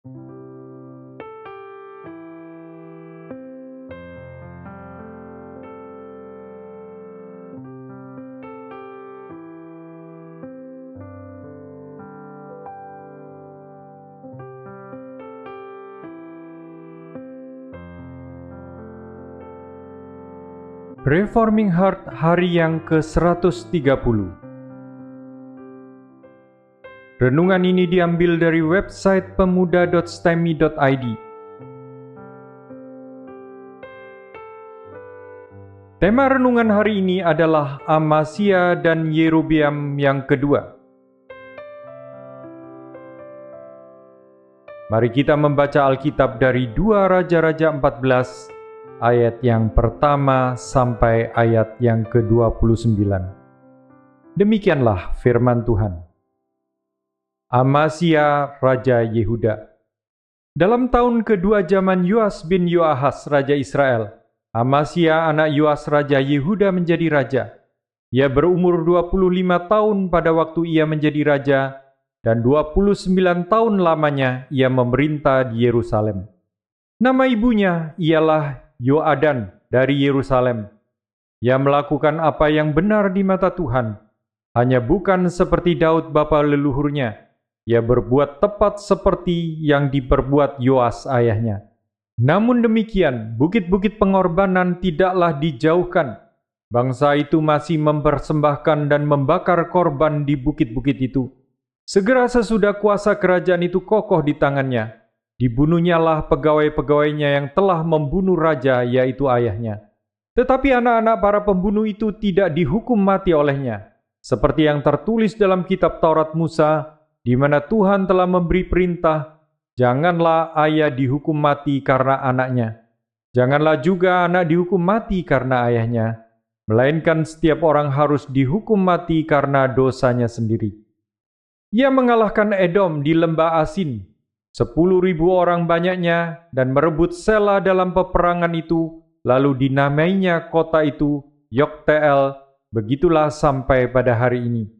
Reforming Heart hari yang ke-130 Renungan ini diambil dari website pemuda.stemi.id Tema renungan hari ini adalah Amasya dan Yerobeam yang kedua. Mari kita membaca Alkitab dari 2 Raja-Raja 14 ayat yang pertama sampai ayat yang ke-29. Demikianlah firman Tuhan. Amasya Raja Yehuda Dalam tahun kedua zaman Yoas bin Yoahas Raja Israel, Amasya anak Yoas Raja Yehuda menjadi raja. Ia berumur 25 tahun pada waktu ia menjadi raja, dan 29 tahun lamanya ia memerintah di Yerusalem. Nama ibunya ialah Yoadan dari Yerusalem. Ia melakukan apa yang benar di mata Tuhan, hanya bukan seperti Daud bapa leluhurnya. Ia berbuat tepat seperti yang diperbuat Yoas ayahnya. Namun demikian, bukit-bukit pengorbanan tidaklah dijauhkan. Bangsa itu masih mempersembahkan dan membakar korban di bukit-bukit itu. Segera sesudah kuasa kerajaan itu kokoh di tangannya, Dibunuhnyalah pegawai-pegawainya yang telah membunuh raja, yaitu ayahnya. Tetapi anak-anak para pembunuh itu tidak dihukum mati olehnya, seperti yang tertulis dalam kitab Taurat Musa, di mana Tuhan telah memberi perintah, "Janganlah ayah dihukum mati karena anaknya, janganlah juga anak dihukum mati karena ayahnya, melainkan setiap orang harus dihukum mati karena dosanya sendiri." Ia mengalahkan Edom di lembah Asin Sepuluh ribu orang banyaknya dan merebut Sela dalam peperangan itu, lalu dinamainya kota itu Yokteel, begitulah sampai pada hari ini.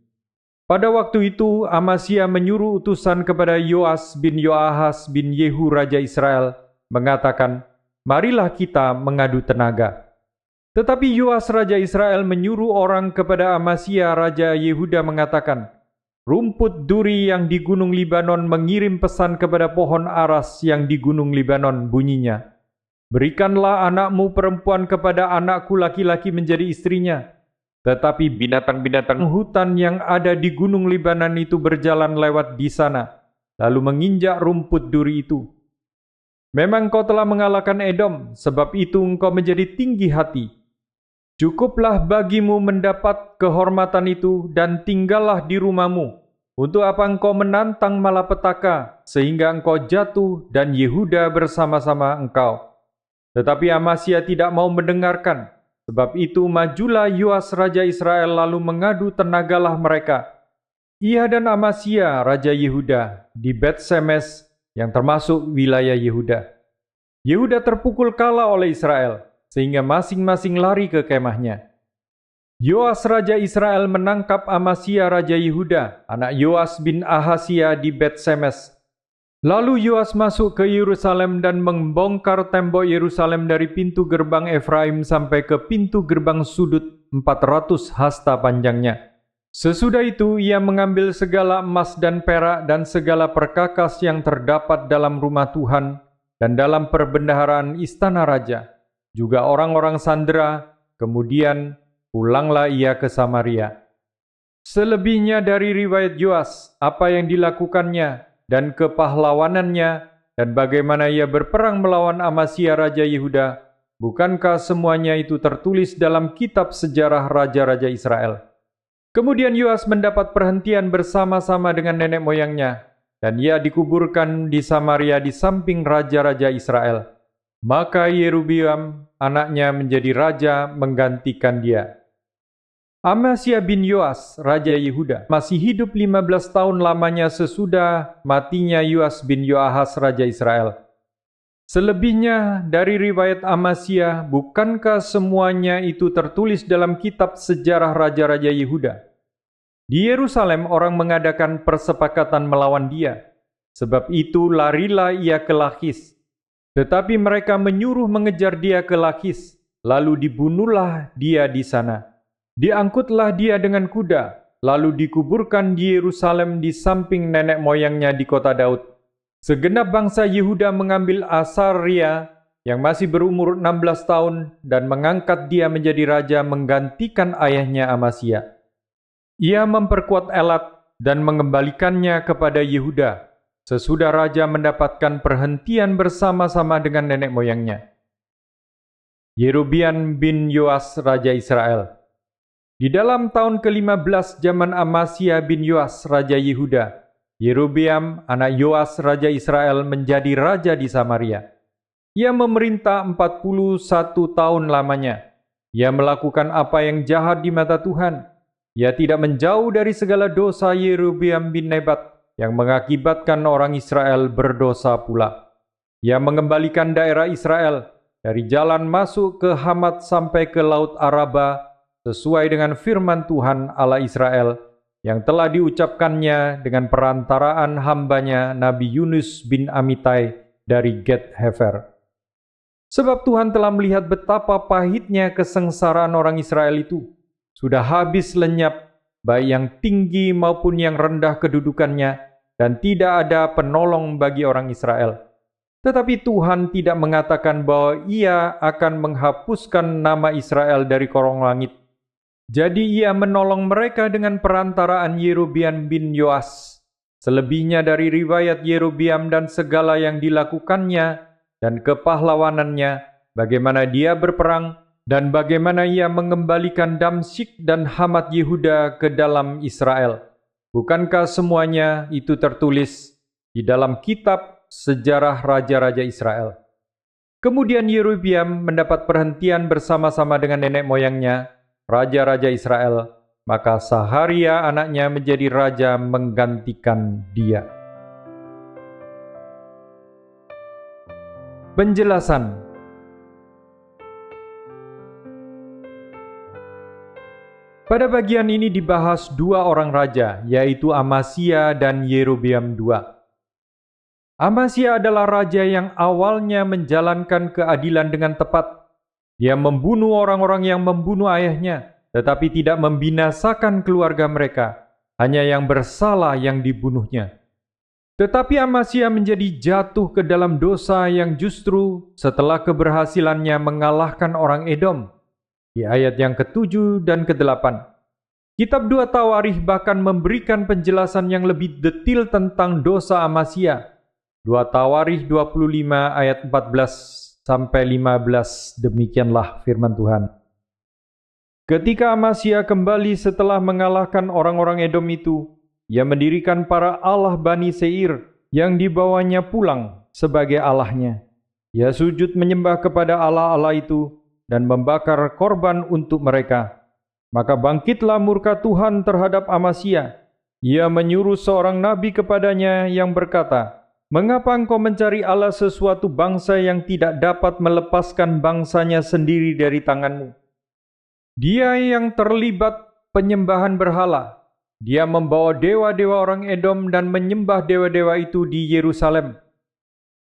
Pada waktu itu Amasya menyuruh utusan kepada Yoas bin Yoahas bin Yehu Raja Israel, mengatakan, Marilah kita mengadu tenaga. Tetapi Yoas Raja Israel menyuruh orang kepada Amasya Raja Yehuda mengatakan, Rumput duri yang di gunung Libanon mengirim pesan kepada pohon aras yang di gunung Libanon bunyinya. Berikanlah anakmu perempuan kepada anakku laki-laki menjadi istrinya. Tetapi binatang-binatang hutan yang ada di gunung Libanon itu berjalan lewat di sana, lalu menginjak rumput duri itu. Memang kau telah mengalahkan Edom, sebab itu engkau menjadi tinggi hati Cukuplah bagimu mendapat kehormatan itu dan tinggallah di rumahmu. Untuk apa engkau menantang malapetaka sehingga engkau jatuh dan Yehuda bersama-sama engkau? Tetapi Amasya tidak mau mendengarkan. Sebab itu majulah Yoas Raja Israel lalu mengadu tenagalah mereka. Ia dan Amasya Raja Yehuda di Bet Semes yang termasuk wilayah Yehuda. Yehuda terpukul kalah oleh Israel sehingga masing-masing lari ke kemahnya. Yoas Raja Israel menangkap Amasya Raja Yehuda, anak Yoas bin Ahasia di Bet Semes. Lalu Yoas masuk ke Yerusalem dan membongkar tembok Yerusalem dari pintu gerbang Efraim sampai ke pintu gerbang sudut 400 hasta panjangnya. Sesudah itu ia mengambil segala emas dan perak dan segala perkakas yang terdapat dalam rumah Tuhan dan dalam perbendaharaan istana raja juga orang-orang Sandera, kemudian pulanglah ia ke Samaria. Selebihnya dari riwayat Yoas, apa yang dilakukannya dan kepahlawanannya dan bagaimana ia berperang melawan Amasya Raja Yehuda, bukankah semuanya itu tertulis dalam kitab sejarah Raja-Raja Israel? Kemudian Yoas mendapat perhentian bersama-sama dengan nenek moyangnya, dan ia dikuburkan di Samaria di samping raja-raja Israel. Maka Yerubiam anaknya menjadi raja menggantikan dia. Amasya bin Yoas, Raja Yehuda, masih hidup 15 tahun lamanya sesudah matinya Yoas bin Yoahas, Raja Israel. Selebihnya dari riwayat Amasya, bukankah semuanya itu tertulis dalam kitab sejarah Raja-Raja Yehuda? Di Yerusalem orang mengadakan persepakatan melawan dia, Sebab itu larilah ia ke Lakis. Tetapi mereka menyuruh mengejar dia ke Lakis, lalu dibunuhlah dia di sana. Diangkutlah dia dengan kuda, lalu dikuburkan di Yerusalem di samping nenek moyangnya di kota Daud. Segenap bangsa Yehuda mengambil Asaria yang masih berumur 16 tahun dan mengangkat dia menjadi raja menggantikan ayahnya Amasya. Ia memperkuat Elat dan mengembalikannya kepada Yehuda sesudah raja mendapatkan perhentian bersama-sama dengan nenek moyangnya. Yerobian bin Yoas Raja Israel di dalam tahun ke-15 zaman Amasya bin Yoas Raja Yehuda, Yerobeam anak Yoas Raja Israel menjadi raja di Samaria. Ia memerintah 41 tahun lamanya. Ia melakukan apa yang jahat di mata Tuhan. Ia tidak menjauh dari segala dosa Yerobeam bin Nebat yang mengakibatkan orang Israel berdosa pula. Ia mengembalikan daerah Israel dari jalan masuk ke Hamat sampai ke Laut Araba sesuai dengan firman Tuhan Allah Israel yang telah diucapkannya dengan perantaraan hambanya Nabi Yunus bin Amitai dari Get Hefer. Sebab Tuhan telah melihat betapa pahitnya kesengsaraan orang Israel itu. Sudah habis lenyap, baik yang tinggi maupun yang rendah kedudukannya, dan tidak ada penolong bagi orang Israel. Tetapi Tuhan tidak mengatakan bahwa ia akan menghapuskan nama Israel dari korong langit, jadi ia menolong mereka dengan perantaraan Yerobiam bin Yoas. Selebihnya dari riwayat Yerobiam dan segala yang dilakukannya dan kepahlawanannya, bagaimana dia berperang dan bagaimana ia mengembalikan Damsyik dan Hamat Yehuda ke dalam Israel. Bukankah semuanya itu tertulis di dalam kitab sejarah raja-raja Israel? Kemudian Yerobiam mendapat perhentian bersama-sama dengan nenek moyangnya raja-raja Israel, maka Saharia anaknya menjadi raja menggantikan dia. Penjelasan Pada bagian ini dibahas dua orang raja, yaitu Amasya dan Yerobeam II. Amasya adalah raja yang awalnya menjalankan keadilan dengan tepat, dia membunuh orang-orang yang membunuh ayahnya, tetapi tidak membinasakan keluarga mereka. Hanya yang bersalah yang dibunuhnya. Tetapi Amasya menjadi jatuh ke dalam dosa yang justru setelah keberhasilannya mengalahkan orang Edom. Di ayat yang ketujuh dan kedelapan. Kitab dua Tawarikh bahkan memberikan penjelasan yang lebih detil tentang dosa Amasya. Dua Tawarikh 25 ayat 14 sampai 15 demikianlah firman Tuhan. Ketika Amasya kembali setelah mengalahkan orang-orang Edom itu, ia mendirikan para Allah Bani Seir yang dibawanya pulang sebagai Allahnya. Ia sujud menyembah kepada Allah-Allah itu dan membakar korban untuk mereka. Maka bangkitlah murka Tuhan terhadap Amasya. Ia menyuruh seorang nabi kepadanya yang berkata, Mengapa engkau mencari Allah sesuatu bangsa yang tidak dapat melepaskan bangsanya sendiri dari tanganmu? Dia yang terlibat penyembahan berhala. Dia membawa dewa-dewa orang Edom dan menyembah dewa-dewa itu di Yerusalem.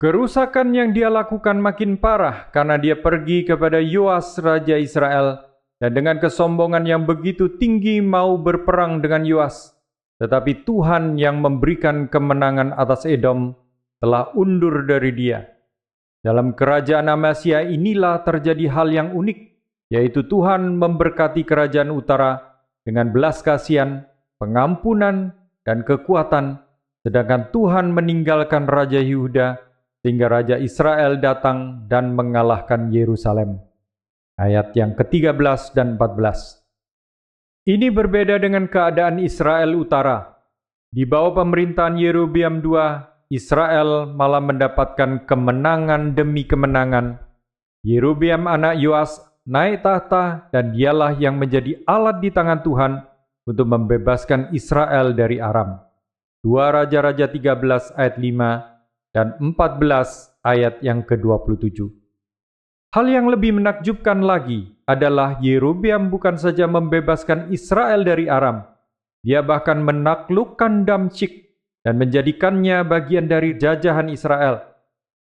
Kerusakan yang dia lakukan makin parah karena dia pergi kepada Yoas Raja Israel dan dengan kesombongan yang begitu tinggi mau berperang dengan Yoas. Tetapi Tuhan yang memberikan kemenangan atas Edom telah undur dari dia. Dalam kerajaan Amasya inilah terjadi hal yang unik, yaitu Tuhan memberkati kerajaan utara dengan belas kasihan, pengampunan, dan kekuatan, sedangkan Tuhan meninggalkan Raja Yehuda sehingga Raja Israel datang dan mengalahkan Yerusalem. Ayat yang ke-13 dan 14. Ini berbeda dengan keadaan Israel utara. Di bawah pemerintahan Yerobiam II, Israel malah mendapatkan kemenangan demi kemenangan. Yerobeam anak Yoas naik tahta dan dialah yang menjadi alat di tangan Tuhan untuk membebaskan Israel dari Aram. 2 Raja-Raja 13 ayat 5 dan 14 ayat yang ke-27. Hal yang lebih menakjubkan lagi adalah Yerobeam bukan saja membebaskan Israel dari Aram, dia bahkan menaklukkan Damsyik dan menjadikannya bagian dari jajahan Israel.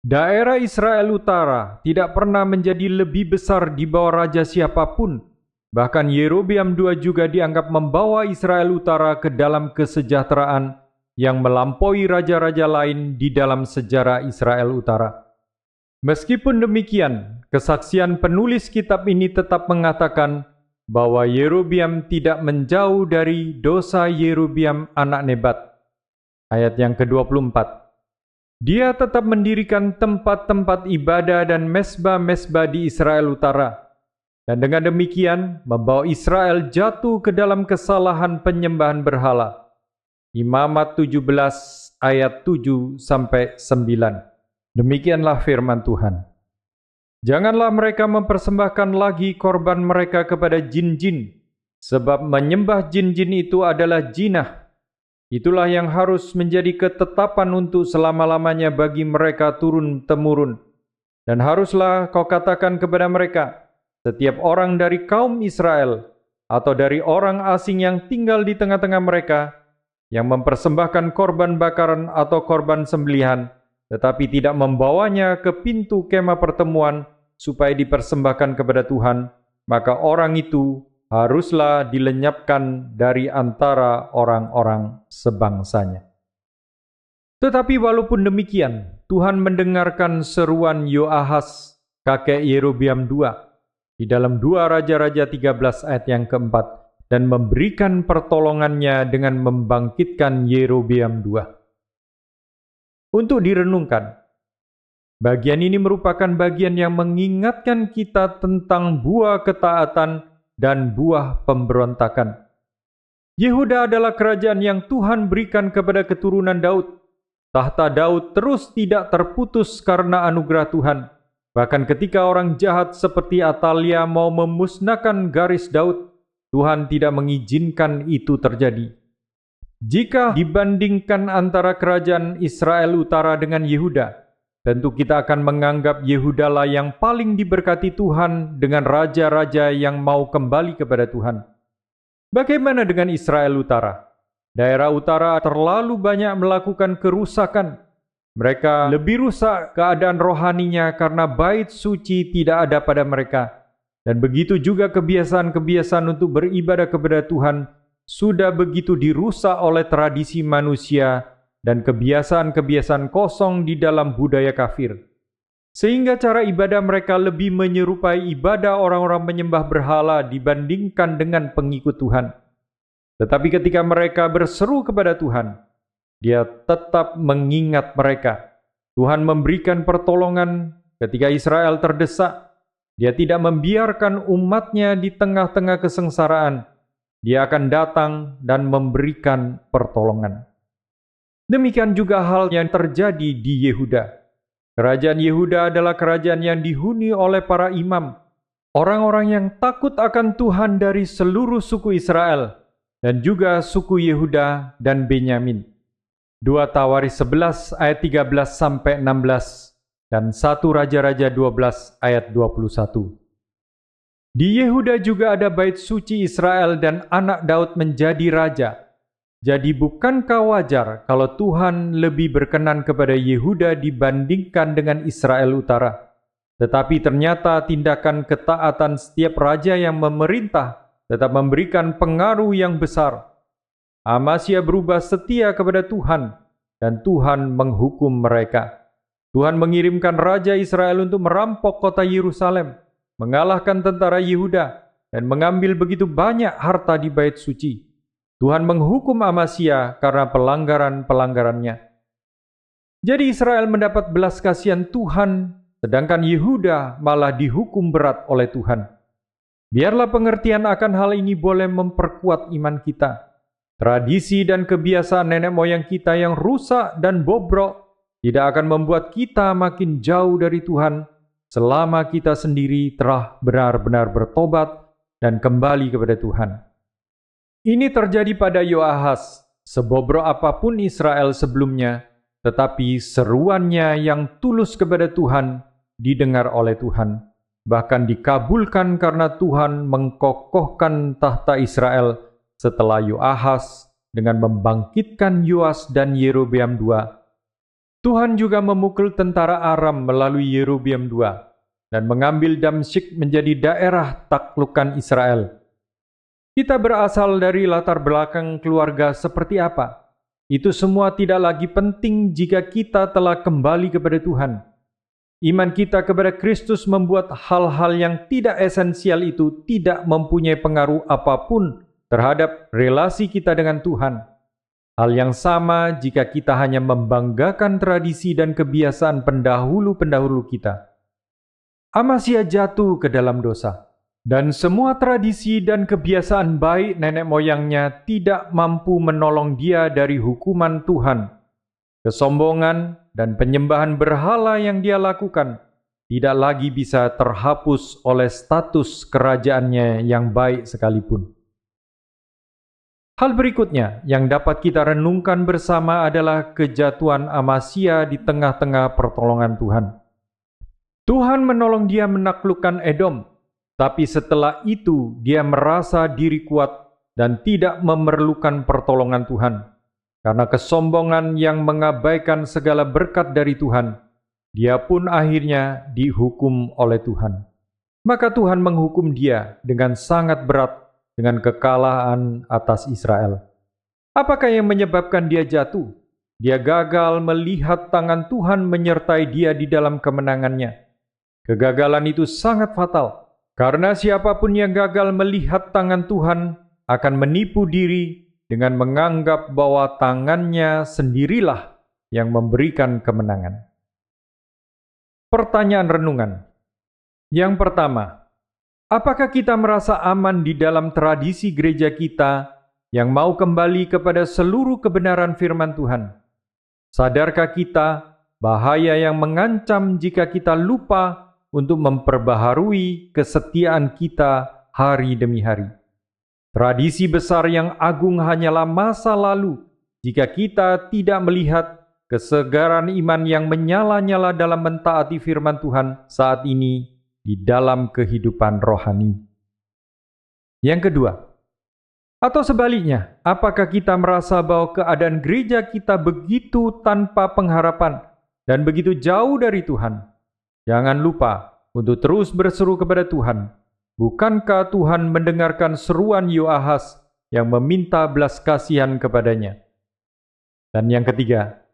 Daerah Israel Utara tidak pernah menjadi lebih besar di bawah raja siapa pun. Bahkan Yerobeam II juga dianggap membawa Israel Utara ke dalam kesejahteraan yang melampaui raja-raja lain di dalam sejarah Israel Utara. Meskipun demikian, kesaksian penulis kitab ini tetap mengatakan bahwa Yerobeam tidak menjauh dari dosa Yerobeam anak Nebat. Ayat yang ke-24. Dia tetap mendirikan tempat-tempat ibadah dan mesbah-mesbah di Israel Utara. Dan dengan demikian, membawa Israel jatuh ke dalam kesalahan penyembahan berhala. Imamat 17 ayat 7 sampai 9. Demikianlah firman Tuhan. Janganlah mereka mempersembahkan lagi korban mereka kepada jin-jin, sebab menyembah jin-jin itu adalah jinah Itulah yang harus menjadi ketetapan untuk selama-lamanya bagi mereka turun-temurun. Dan haruslah kau katakan kepada mereka, setiap orang dari kaum Israel atau dari orang asing yang tinggal di tengah-tengah mereka, yang mempersembahkan korban bakaran atau korban sembelihan, tetapi tidak membawanya ke pintu kemah pertemuan supaya dipersembahkan kepada Tuhan, maka orang itu haruslah dilenyapkan dari antara orang-orang sebangsanya. Tetapi walaupun demikian, Tuhan mendengarkan seruan Yoahas, kakek Yerobiam II, di dalam dua Raja-Raja 13 ayat yang keempat, dan memberikan pertolongannya dengan membangkitkan Yerobiam II. Untuk direnungkan, bagian ini merupakan bagian yang mengingatkan kita tentang buah ketaatan dan buah pemberontakan. Yehuda adalah kerajaan yang Tuhan berikan kepada keturunan Daud. Tahta Daud terus tidak terputus karena anugerah Tuhan. Bahkan ketika orang jahat seperti Atalia mau memusnahkan garis Daud, Tuhan tidak mengizinkan itu terjadi. Jika dibandingkan antara kerajaan Israel Utara dengan Yehuda, Tentu kita akan menganggap Yehudalah yang paling diberkati Tuhan dengan raja-raja yang mau kembali kepada Tuhan. Bagaimana dengan Israel Utara? Daerah utara terlalu banyak melakukan kerusakan. Mereka lebih rusak keadaan rohaninya karena bait suci tidak ada pada mereka. Dan begitu juga kebiasaan-kebiasaan untuk beribadah kepada Tuhan sudah begitu dirusak oleh tradisi manusia dan kebiasaan-kebiasaan kosong di dalam budaya kafir. Sehingga cara ibadah mereka lebih menyerupai ibadah orang-orang menyembah berhala dibandingkan dengan pengikut Tuhan. Tetapi ketika mereka berseru kepada Tuhan, dia tetap mengingat mereka. Tuhan memberikan pertolongan ketika Israel terdesak. Dia tidak membiarkan umatnya di tengah-tengah kesengsaraan. Dia akan datang dan memberikan pertolongan. Demikian juga hal yang terjadi di Yehuda. Kerajaan Yehuda adalah kerajaan yang dihuni oleh para imam, orang-orang yang takut akan Tuhan dari seluruh suku Israel, dan juga suku Yehuda dan Benyamin. Dua Tawari 11 ayat 13 sampai 16 dan satu Raja-Raja 12 ayat 21. Di Yehuda juga ada bait suci Israel dan anak Daud menjadi raja. Jadi bukankah wajar kalau Tuhan lebih berkenan kepada Yehuda dibandingkan dengan Israel Utara? Tetapi ternyata tindakan ketaatan setiap raja yang memerintah tetap memberikan pengaruh yang besar. Amasya berubah setia kepada Tuhan dan Tuhan menghukum mereka. Tuhan mengirimkan Raja Israel untuk merampok kota Yerusalem, mengalahkan tentara Yehuda, dan mengambil begitu banyak harta di bait suci. Tuhan menghukum Amasya karena pelanggaran-pelanggarannya. Jadi Israel mendapat belas kasihan Tuhan, sedangkan Yehuda malah dihukum berat oleh Tuhan. Biarlah pengertian akan hal ini boleh memperkuat iman kita. Tradisi dan kebiasaan nenek moyang kita yang rusak dan bobrok tidak akan membuat kita makin jauh dari Tuhan selama kita sendiri telah benar-benar bertobat dan kembali kepada Tuhan. Ini terjadi pada Yoahas, sebobrok apa pun Israel sebelumnya, tetapi seruannya yang tulus kepada Tuhan didengar oleh Tuhan, bahkan dikabulkan karena Tuhan mengkokohkan tahta Israel setelah Yoahas dengan membangkitkan Yoas dan Yerobeam II. Tuhan juga memukul tentara Aram melalui Yerobeam II dan mengambil Damsyik menjadi daerah taklukan Israel. Kita berasal dari latar belakang keluarga seperti apa? Itu semua tidak lagi penting jika kita telah kembali kepada Tuhan. Iman kita kepada Kristus membuat hal-hal yang tidak esensial itu tidak mempunyai pengaruh apa pun terhadap relasi kita dengan Tuhan. Hal yang sama jika kita hanya membanggakan tradisi dan kebiasaan pendahulu-pendahulu kita. Amasya jatuh ke dalam dosa, dan semua tradisi dan kebiasaan baik nenek moyangnya tidak mampu menolong dia dari hukuman Tuhan. Kesombongan dan penyembahan berhala yang dia lakukan tidak lagi bisa terhapus oleh status kerajaannya yang baik sekalipun. Hal berikutnya yang dapat kita renungkan bersama adalah kejatuhan Amasya di tengah-tengah pertolongan Tuhan. Tuhan menolong dia menaklukkan Edom, tapi setelah itu dia merasa diri kuat dan tidak memerlukan pertolongan Tuhan. Karena kesombongan yang mengabaikan segala berkat dari Tuhan, dia pun akhirnya dihukum oleh Tuhan. Maka Tuhan menghukum dia dengan sangat berat dengan kekalahan atas Israel. Apakah yang menyebabkan dia jatuh? Dia gagal melihat tangan Tuhan menyertai dia di dalam kemenangannya. Kegagalan itu sangat fatal, karena siapa pun yang gagal melihat tangan Tuhan akan menipu diri dengan menganggap bahwa tangannya sendirilah yang memberikan kemenangan. Pertanyaan renungan yang pertama: apakah kita merasa aman di dalam tradisi gereja kita yang mau kembali kepada seluruh kebenaran firman Tuhan? Sadarkah kita bahaya yang mengancam jika kita lupa untuk memperbaharui kesetiaan kita hari demi hari? Tradisi besar yang agung hanyalah masa lalu jika kita tidak melihat kesegaran iman yang menyala-nyala dalam mentaati firman Tuhan saat ini di dalam kehidupan rohani. Yang kedua, atau sebaliknya, apakah kita merasa bahwa keadaan gereja kita begitu tanpa pengharapan dan begitu jauh dari Tuhan? Jangan lupa untuk terus berseru kepada Tuhan Bukankah Tuhan mendengarkan seruan Yoahas yang meminta belas kasihan kepadanya? Dan yang ketiga,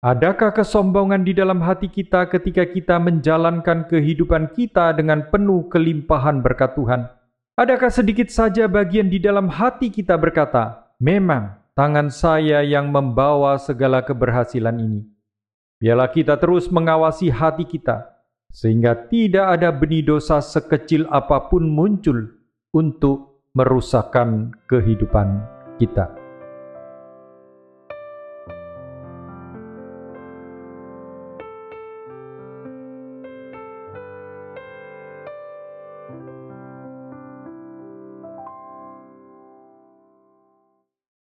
adakah kesombongan di dalam hati kita ketika kita menjalankan kehidupan kita dengan penuh kelimpahan berkat Tuhan? Adakah sedikit saja bagian di dalam hati kita berkata, "Memang tangan saya yang membawa segala keberhasilan ini"? Biarlah kita terus mengawasi hati kita sehingga tidak ada benih dosa sekecil apa pun muncul untuk merusakkan kehidupan kita.